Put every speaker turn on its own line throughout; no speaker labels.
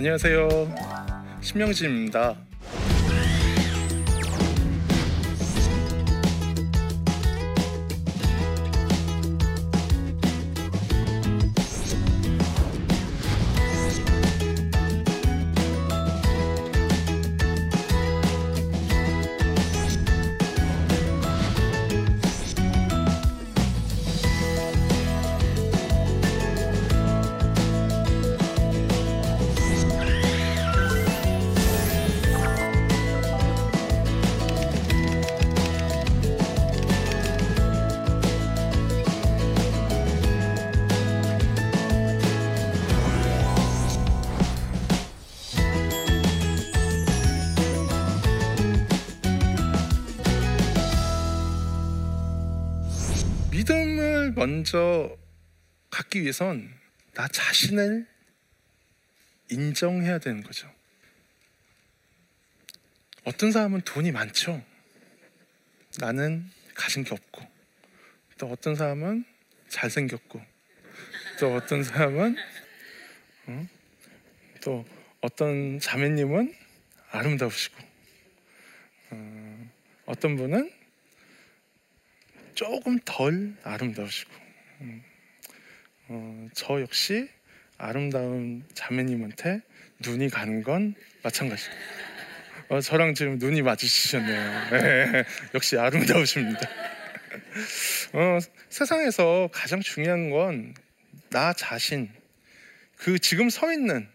안녕하세요. 신명진입니다. 먼저 갖기 위해선 나 자신을 인정해야 되는 거죠. 어떤 사람은 돈이 많죠. 나는 가진 게 없고, 또 어떤 사람은 잘생겼고, 또 어떤 사람은 어? 또 어떤 자매님은 아름다우시고, 어, 어떤 분은 조금 덜 아름다우시고 음, 어, 저 역시 아름다운 자매님한테 눈이 가는 건 마찬가지고 어, 저랑 지금 눈이 맞으시셨네요. 네, 역시 아름다우십니다. 어, 세상에서 가장 중요한 건 나 자신 그 지금 서 있는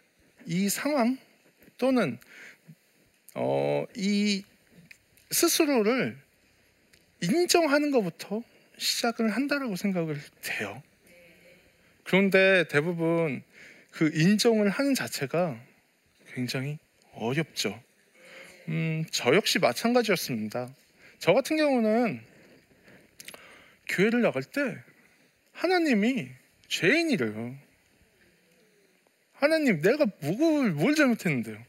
이 상황 또는 어, 이 스스로를 인정하는 것부터 시작을 한다라고 생각을 돼요. 그런데 대부분 그 인정을 하는 자체가 굉장히 어렵죠. 음, 저 역시 마찬가지였습니다. 저 같은 경우는 교회를 나갈 때 하나님이 죄인이래요. 하나님, 내가 뭘, 뭘 잘못했는데요?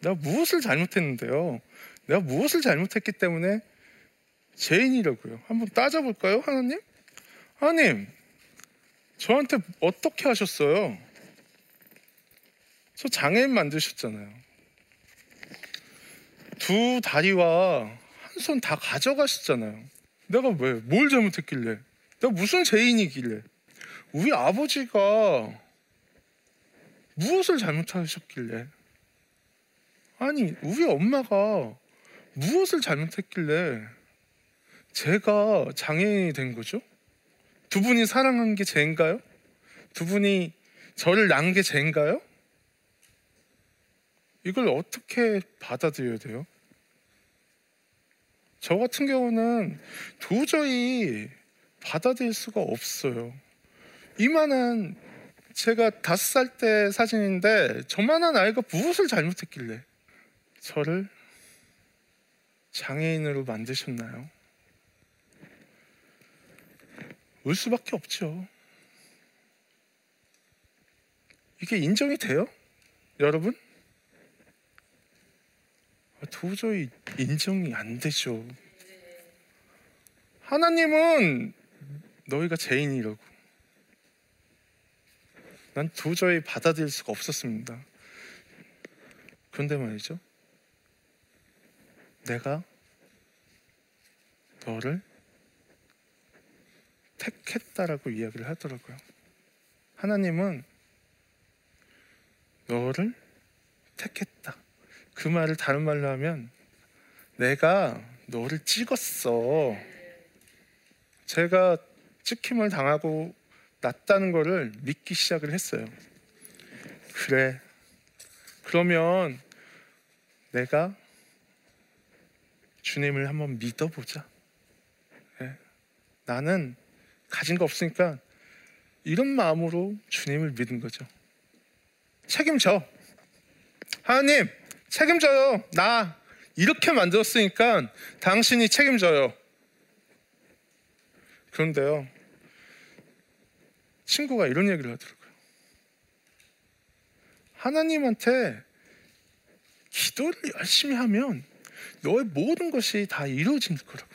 내가 무엇을 잘못했는데요? 내가 무엇을 잘못했기 때문에 죄인이라고요. 한번 따져볼까요, 하나님? 하나님, 저한테 어떻게 하셨어요? 저 장애인 만드셨잖아요. 두 다리와 한 손 다 가져가셨잖아요. 내가 왜, 뭘 잘못했길래? 내가 무슨 죄인이길래? 우리 아버지가 무엇을 잘못하셨길래? 아니, 우리 엄마가 무엇을 잘못했길래 제가 장애인이 된 거죠? 두 분이 사랑한 게 죄인가요? 두 분이 저를 낳은 게 죄인가요? 이걸 어떻게 받아들여야 돼요? 저 같은 경우는 도저히 받아들일 수가 없어요. 이만한 제가 다섯 살 때 사진인데 저만한 아이가 무엇을 잘못했길래 저를 장애인으로 만드셨나요? 울 수밖에 없죠. 이게 인정이 돼요? 여러분? 도저히 인정이 안 되죠. 하나님은 너희가 죄인이라고. 난 도저히 받아들일 수가 없었습니다. 그런데 말이죠. 내가 너를 택했다라고 이야기를 하더라고요. 하나님은 너를 택했다. 그 말을 다른 말로 하면 내가 너를 찍었어. 제가 찍힘을 당하고 났다는 것을 믿기 시작을 했어요. 그래. 그러면 내가 주님을 한번 믿어보자. 네. 나는 가진 거 없으니까 이런 마음으로 주님을 믿은 거죠. 책임져. 하나님, 책임져요. 나 이렇게 만들었으니까 당신이 책임져요. 그런데요, 친구가 이런 얘기를 하더라고요. 하나님한테 기도를 열심히 하면 너의 모든 것이 다 이루어질 거라고.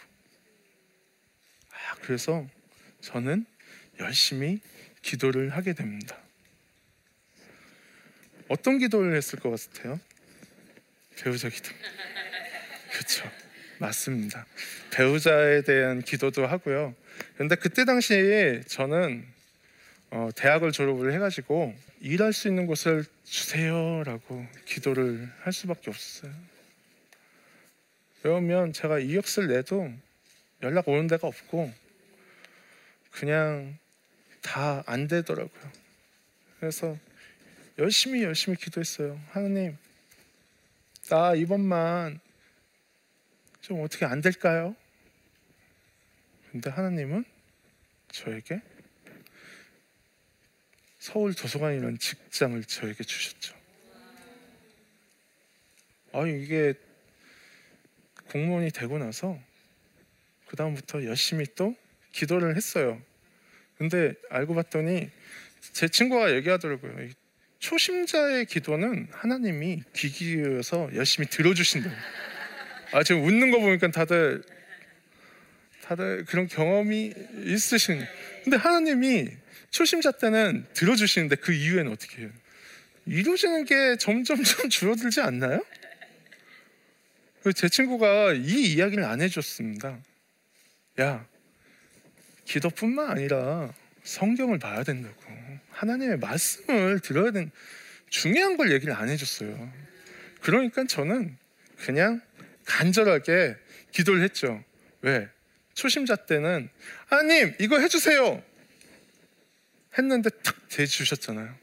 아, 그래서 저는 열심히 기도를 하게 됩니다. 어떤 기도를 했을 것 같아요? 배우자 기도. 그렇죠. 맞습니다. 배우자에 대한 기도도 하고요. 근데 그때 당시에 저는 어, 대학을 졸업을 해가지고 일할 수 있는 곳을 주세요라고 기도를 할 수밖에 없었어요. 왜냐면 제가 이력서를 내도 연락 오는 데가 없고 그냥 다 안 되더라고요. 그래서 열심히 열심히 기도했어요. 하나님, 나 이번만 좀 어떻게 안 될까요? 근데 하나님은 저에게 서울 도서관이라는 직장을 저에게 주셨죠. 아 이게 공무원이 되고 나서 그 다음부터 열심히 또 기도를 했어요. 근데 알고 봤더니 제 친구가 얘기하더라고요. 초심자의 기도는 하나님이 귀 기울여서 열심히 들어주신다. 아 지금 웃는 거 보니까 다들 다들 그런 경험이 있으신. 근데 하나님이 초심자 때는 들어주시는데 그 이후에는 어떻게 해요? 이루어지는 게 점점점 줄어들지 않나요? 제 친구가 이 이야기를 안 해줬습니다. 야, 기도뿐만 아니라 성경을 봐야 된다고. 하나님의 말씀을 들어야 되는 중요한 걸 얘기를 안 해줬어요. 그러니까 저는 그냥 간절하게 기도를 했죠. 왜? 초심자 때는 하나님 이거 해주세요. 했는데 탁 대주셨잖아요.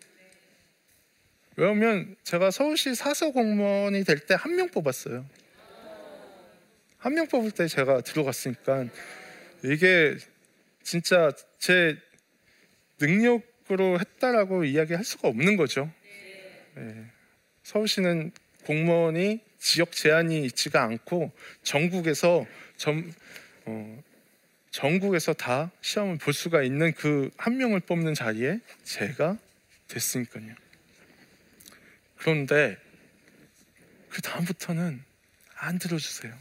왜냐면 제가 서울시 사서 공무원이 될 때 한 명 뽑았어요. 한 명 뽑을 때 제가 들어갔으니까 이게 진짜 제 능력으로 했다라고 이야기할 수가 없는 거죠. 네. 서울시는 공무원이 지역 제한이 있지가 않고 전국에서 전, 어, 전국에서 다 시험을 볼 수가 있는 그 한 명을 뽑는 자리에 제가 됐으니까요. 그런데 그 다음부터는 안 들어주세요.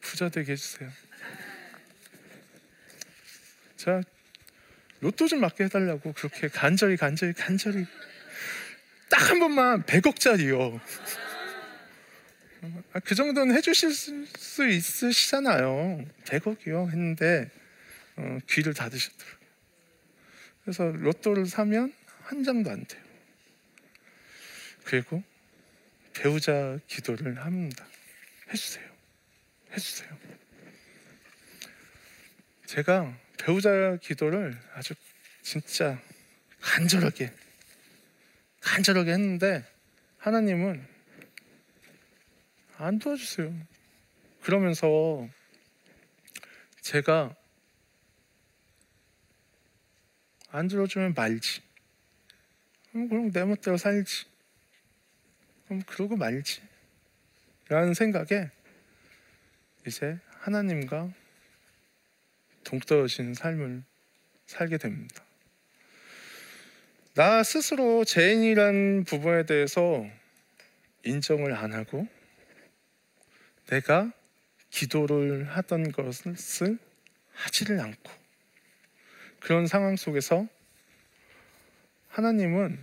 부자 되게 해주세요. 자, 로또 좀 맞게 해달라고 그렇게 간절히 간절히 간절히 딱 한 번만 100억짜리요. 아, 그 정도는 해주실 수 있으시잖아요. 100억이요 했는데 어, 귀를 닫으셨더라고요. 그래서 로또를 사면 한 장도 안 돼요. 그리고 배우자 기도를 합니다. 해주세요. 해주세요. 제가 배우자 기도를 아주 진짜 간절하게 간절하게 했는데 하나님은 안 도와주세요. 그러면서 제가 안 들어주면 말지. 그럼 내 멋대로 살지. 그럼 그러고 말지. 라는 생각에 이제 하나님과 동떨어진 삶을 살게 됩니다. 나 스스로 죄인이란 부분에 대해서 인정을 안 하고 내가 기도를 하던 것을 하지를 않고 그런 상황 속에서 하나님은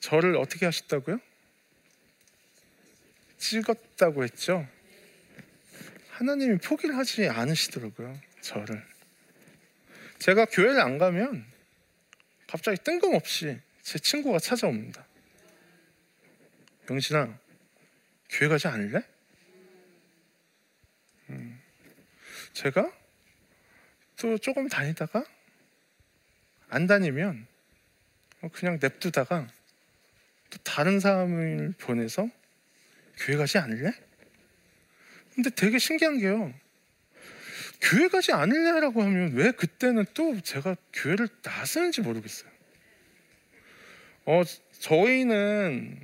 저를 어떻게 하셨다고요? 찍었다고 했죠. 하나님이 포기를 하지 않으시더라고요. 저를. 제가 교회를 안 가면 갑자기 뜬금없이 제 친구가 찾아옵니다. 영신아, 교회 가지 않을래? 음, 제가 또 조금 다니다가 안 다니면 그냥 냅두다가 또 다른 사람을 보내서 교회 가지 않을래? 근데 되게 신기한 게요. 교회 가지 않을래라고 하면 왜 그때는 또 제가 교회를 나서는지 모르겠어요. 어, 저희는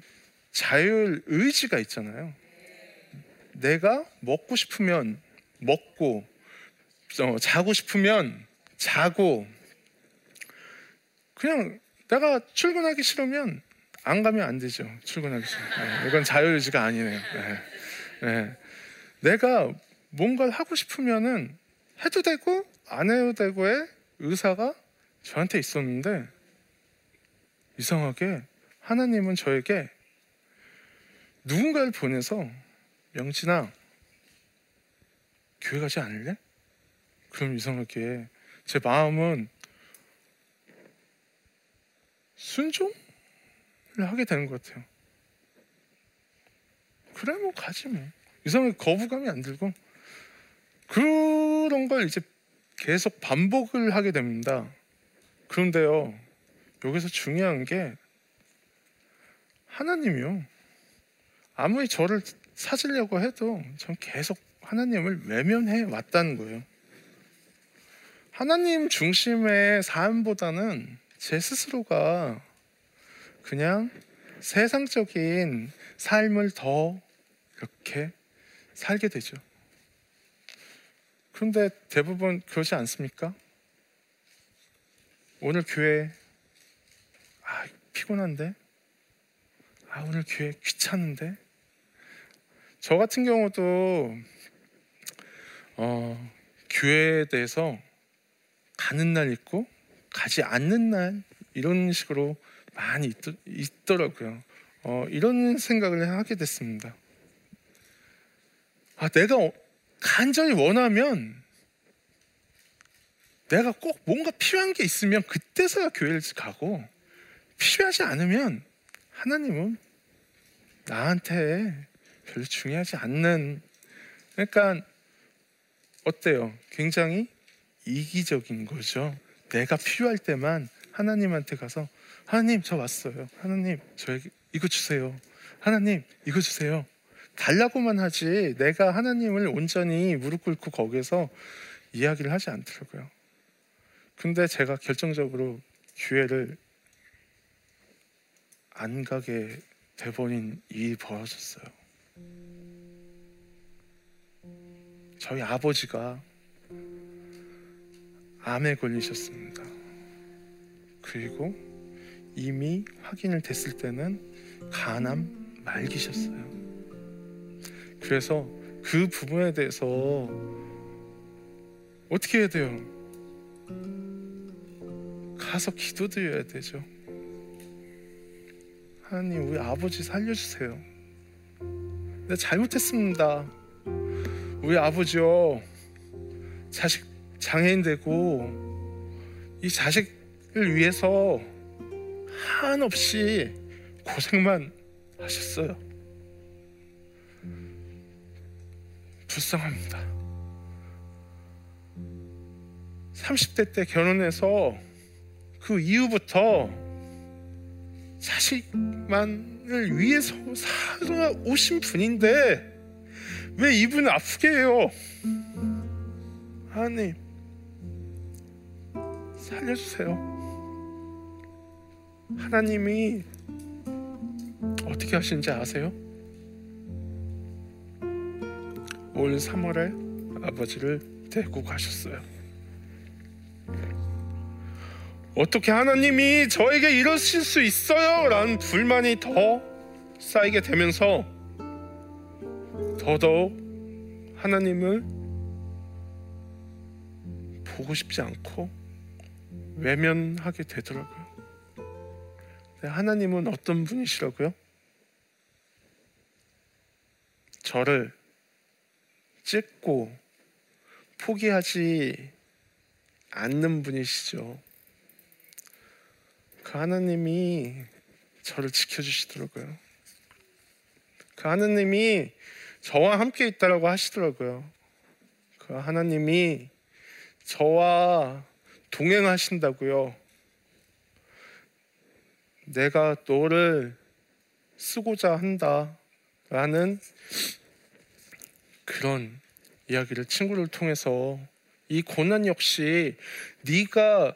자율 의지가 있잖아요. 내가 먹고 싶으면 먹고 어, 자고 싶으면 자고 그냥 내가 출근하기 싫으면 안 가면 안 되죠. 출근하기 싫어. 네, 이건 자율 의지가 아니네요. 네, 네. 내가 뭔가를 하고 싶으면은 해도 되고 안 해도 되고의 의사가 저한테 있었는데 이상하게 하나님은 저에게 누군가를 보내서 명진아 교회 가지 않을래? 그럼 이상하게 제 마음은 순종을 하게 되는 것 같아요. 그래 뭐 가지 뭐 이상하게 거부감이 안 들고 그런 걸 이제 계속 반복을 하게 됩니다. 그런데요 여기서 중요한 게 하나님이요 아무리 저를 찾으려고 해도 전 계속 하나님을 외면해 왔다는 거예요. 하나님 중심의 삶보다는 제 스스로가 그냥 세상적인 삶을 더 이렇게 살게 되죠. 그런데 대부분 그러지 않습니까? 오늘 교회 아 피곤한데 아 오늘 교회 귀찮은데 저 같은 경우도 어, 교회에 대해서 가는 날 있고 가지 않는 날 이런 식으로 많이 있, 더라고요 어, 이런 생각을 하게 됐습니다. 아, 내가 간절히 원하면 내가 꼭 뭔가 필요한 게 있으면 그때서야 교회를 가고 필요하지 않으면 하나님은 나한테 별로 중요하지 않는 그러니까 어때요? 굉장히 이기적인 거죠. 내가 필요할 때만 하나님한테 가서 하나님 저 왔어요. 하나님 저에게 이거 주세요. 하나님 이거 주세요. 달라고만 하지 내가 하나님을 온전히 무릎 꿇고 거기서 이야기를 하지 않더라고요. 근데 제가 결정적으로 교회를 안 가게 돼버린 일이 벌어졌어요. 저희 아버지가 암에 걸리셨습니다. 그리고 이미 확인을 됐을 때는 간암 말기셨어요. 그래서 그 부분에 대해서 어떻게 해야 돼요? 가서 기도드려야 되죠. 하나님, 우리 아버지 살려주세요. 내가 잘못했습니다. 우리 아버지요 자식 장애인 되고 이 자식을 위해서 한없이 고생만 하셨어요. 불쌍합니다. 30대 때 결혼해서 그 이후부터 자식만을 위해서 살아오신 분인데 왜 이분을 아프게 해요? 하나님 살려주세요. 하나님이 어떻게 하시는지 아세요? 올 3월에 아버지를 데리고 가셨어요. 어떻게 하나님이 저에게 이러실 수 있어요? 라는 불만이 더 쌓이게 되면서 더더욱 하나님을 보고 싶지 않고 외면하게 되더라고요. 하나님은 어떤 분이시라고요? 저를 찍고 포기하지 않는 분이시죠. 그 하나님이 저를 지켜주시더라고요. 그 하나님이 저와 함께 있다라고 하시더라고요. 그 하나님이 저와 동행하신다고요. 내가 너를 쓰고자 한다라는 그런 이야기를 친구를 통해서 이 고난 역시 네가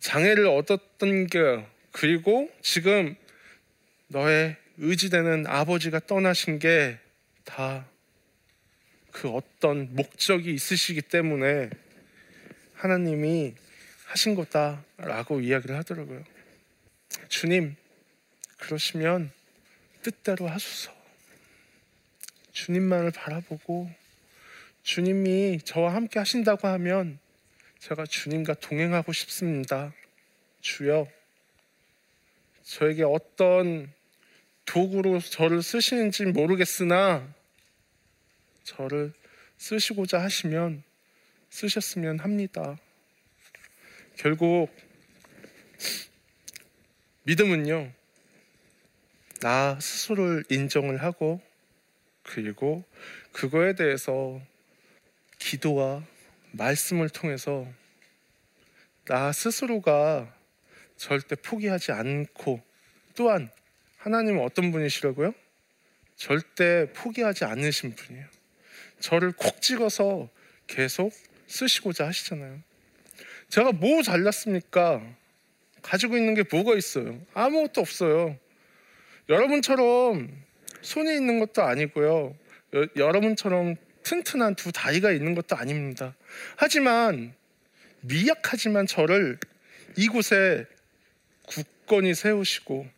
장애를 얻었던 게 그리고 지금 너의 의지되는 아버지가 떠나신 게 다 그 어떤 목적이 있으시기 때문에 하나님이 하신 거다라고 이야기를 하더라고요. 주님, 그러시면 뜻대로 하소서. 주님만을 바라보고 주님이 저와 함께 하신다고 하면 제가 주님과 동행하고 싶습니다. 주여, 저에게 어떤 도구로 저를 쓰시는지 모르겠으나 저를 쓰시고자 하시면 쓰셨으면 합니다. 결국 믿음은요, 나 스스로를 인정을 하고 그리고 그거에 대해서 기도와 말씀을 통해서 나 스스로가 절대 포기하지 않고 또한 하나님은 어떤 분이시라고요? 절대 포기하지 않으신 분이에요. 저를 콕 찍어서 계속 쓰시고자 하시잖아요. 제가 뭐 잘났습니까? 가지고 있는 게 뭐가 있어요? 아무것도 없어요. 여러분처럼 손이 있는 것도 아니고요. 여, 여러분처럼 튼튼한 두 다리가 있는 것도 아닙니다. 하지만 미약하지만 저를 이곳에 굳건히 세우시고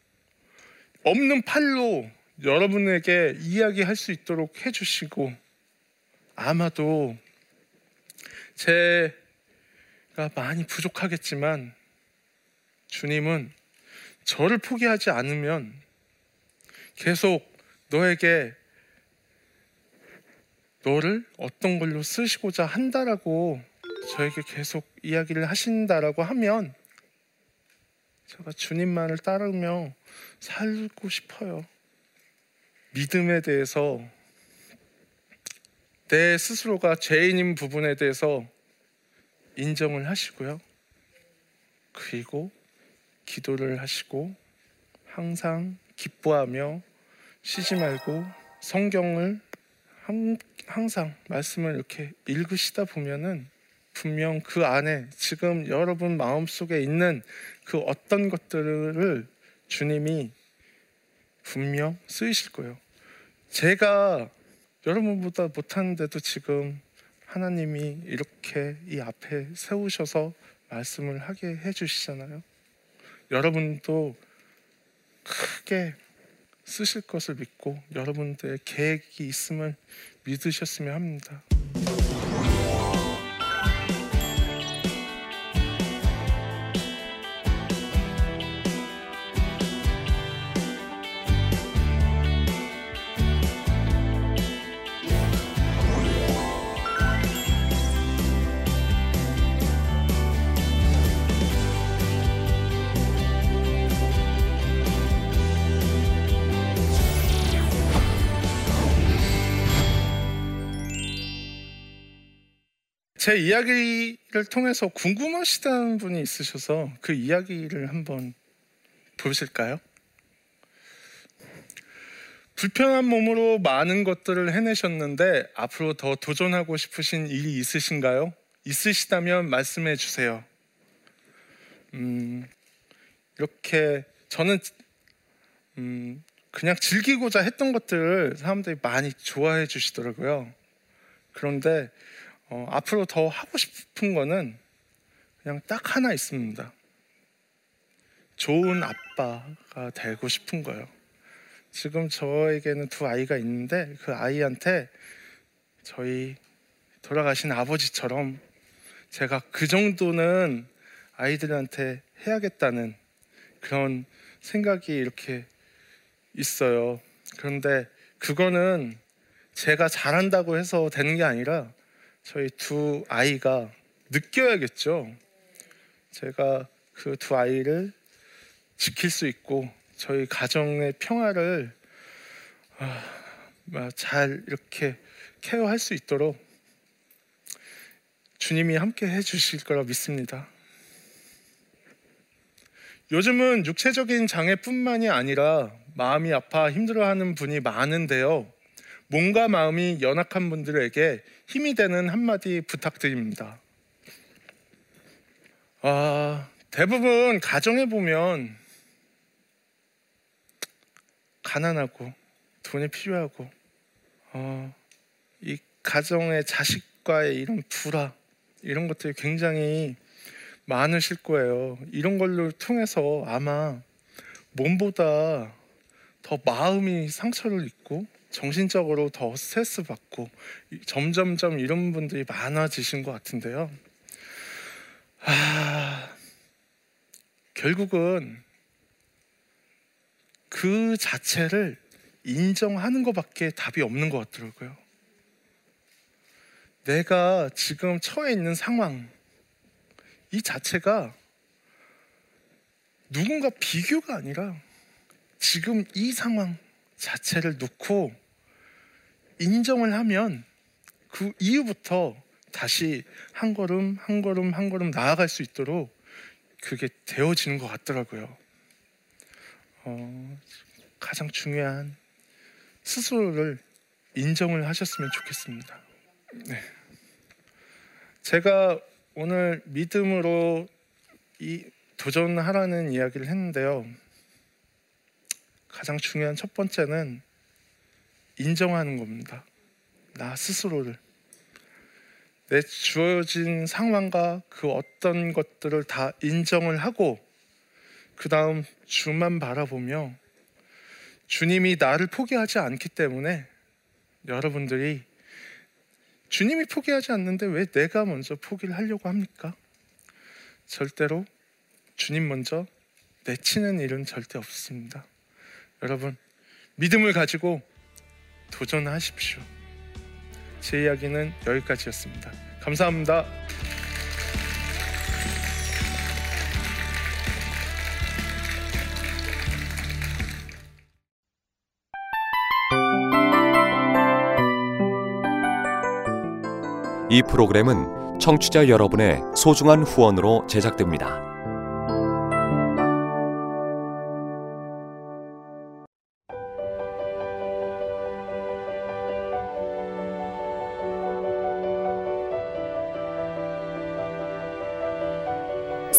없는 팔로 여러분에게 이야기할 수 있도록 해주시고 아마도 제가 많이 부족하겠지만 주님은 저를 포기하지 않으면 계속 너에게 너를 어떤 걸로 쓰시고자 한다라고 저에게 계속 이야기를 하신다라고 하면 제가 주님만을 따르며 살고 싶어요. 믿음에 대해서 내 스스로가 죄인인 부분에 대해서 인정을 하시고요. 그리고 기도를 하시고 항상 기뻐하며 쉬지 말고 성경을 항상 말씀을 이렇게 읽으시다 보면은 분명 그 안에 지금 여러분 마음속에 있는 그 어떤 것들을 주님이 분명 쓰이실 거예요. 제가 여러분보다 못하는데도 지금 하나님이 이렇게 이 앞에 세우셔서 말씀을 하게 해주시잖아요. 여러분도 크게 쓰실 것을 믿고 여러분들의 계획이 있음을 믿으셨으면 합니다. 제 이야기를 통해서 궁금하시다는 분이 있으셔서 그 이야기를 한번 보실까요? 불편한 몸으로 많은 것들을 해내셨는데 앞으로 더 도전하고 싶으신 일이 있으신가요? 있으시다면 말씀해 주세요. 음, 이렇게 저는 음, 그냥 즐기고자 했던 것들을 사람들이 많이 좋아해 주시더라고요. 그런데 어, 앞으로 더 하고 싶은 거는 그냥 딱 하나 있습니다. 좋은 아빠가 되고 싶은 거예요. 지금 저에게는 두 아이가 있는데 그 아이한테 저희 돌아가신 아버지처럼 제가 그 정도는 아이들한테 해야겠다는 그런 생각이 이렇게 있어요. 그런데 그거는 제가 잘한다고 해서 되는 게 아니라 저희 두 아이가 느껴야겠죠. 제가 그 두 아이를 지킬 수 있고 저희 가정의 평화를 아, 잘 이렇게 케어할 수 있도록 주님이 함께 해주실 거라 믿습니다. 요즘은 육체적인 장애뿐만이 아니라 마음이 아파 힘들어하는 분이 많은데요. 몸과 마음이 연약한 분들에게 힘이 되는 한마디 부탁드립니다. 아, 대부분 가정에 보면 가난하고 돈이 필요하고 어, 이 가정의 자식과의 이런 불화 이런 것들이 굉장히 많으실 거예요. 이런 걸로 통해서 아마 몸보다 더 마음이 상처를 입고 정신적으로 더 스트레스 받고 점점점 이런 분들이 많아지신 것 같은데요. 아, 결국은 그 자체를 인정하는 것밖에 답이 없는 것 같더라고요. 내가 지금 처해 있는 상황, 이 자체가 누군가 비교가 아니라 지금 이 상황 자체를 놓고 인정을 하면 그 이후부터 다시 한 걸음 한 걸음 한 걸음 나아갈 수 있도록 그게 되어지는 것 같더라고요. 어, 가장 중요한 스스로를 인정을 하셨으면 좋겠습니다. 네. 제가 오늘 믿음으로 이 도전하라는 이야기를 했는데요. 가장 중요한 첫 번째는 인정하는 겁니다. 나 스스로를. 내 주어진 상황과 그 어떤 것들을 다 인정을 하고 그 다음 주만 바라보며 주님이 나를 포기하지 않기 때문에 여러분들이 주님이 포기하지 않는데 왜 내가 먼저 포기를 하려고 합니까? 절대로 주님 먼저 내치는 일은 절대 없습니다. 여러분, 믿음을 가지고 도전하십시오. 제 이야기는 여기까지였습니다. 감사합니다.
이 프로그램은 청취자 여러분의 소중한 후원으로 제작됩니다.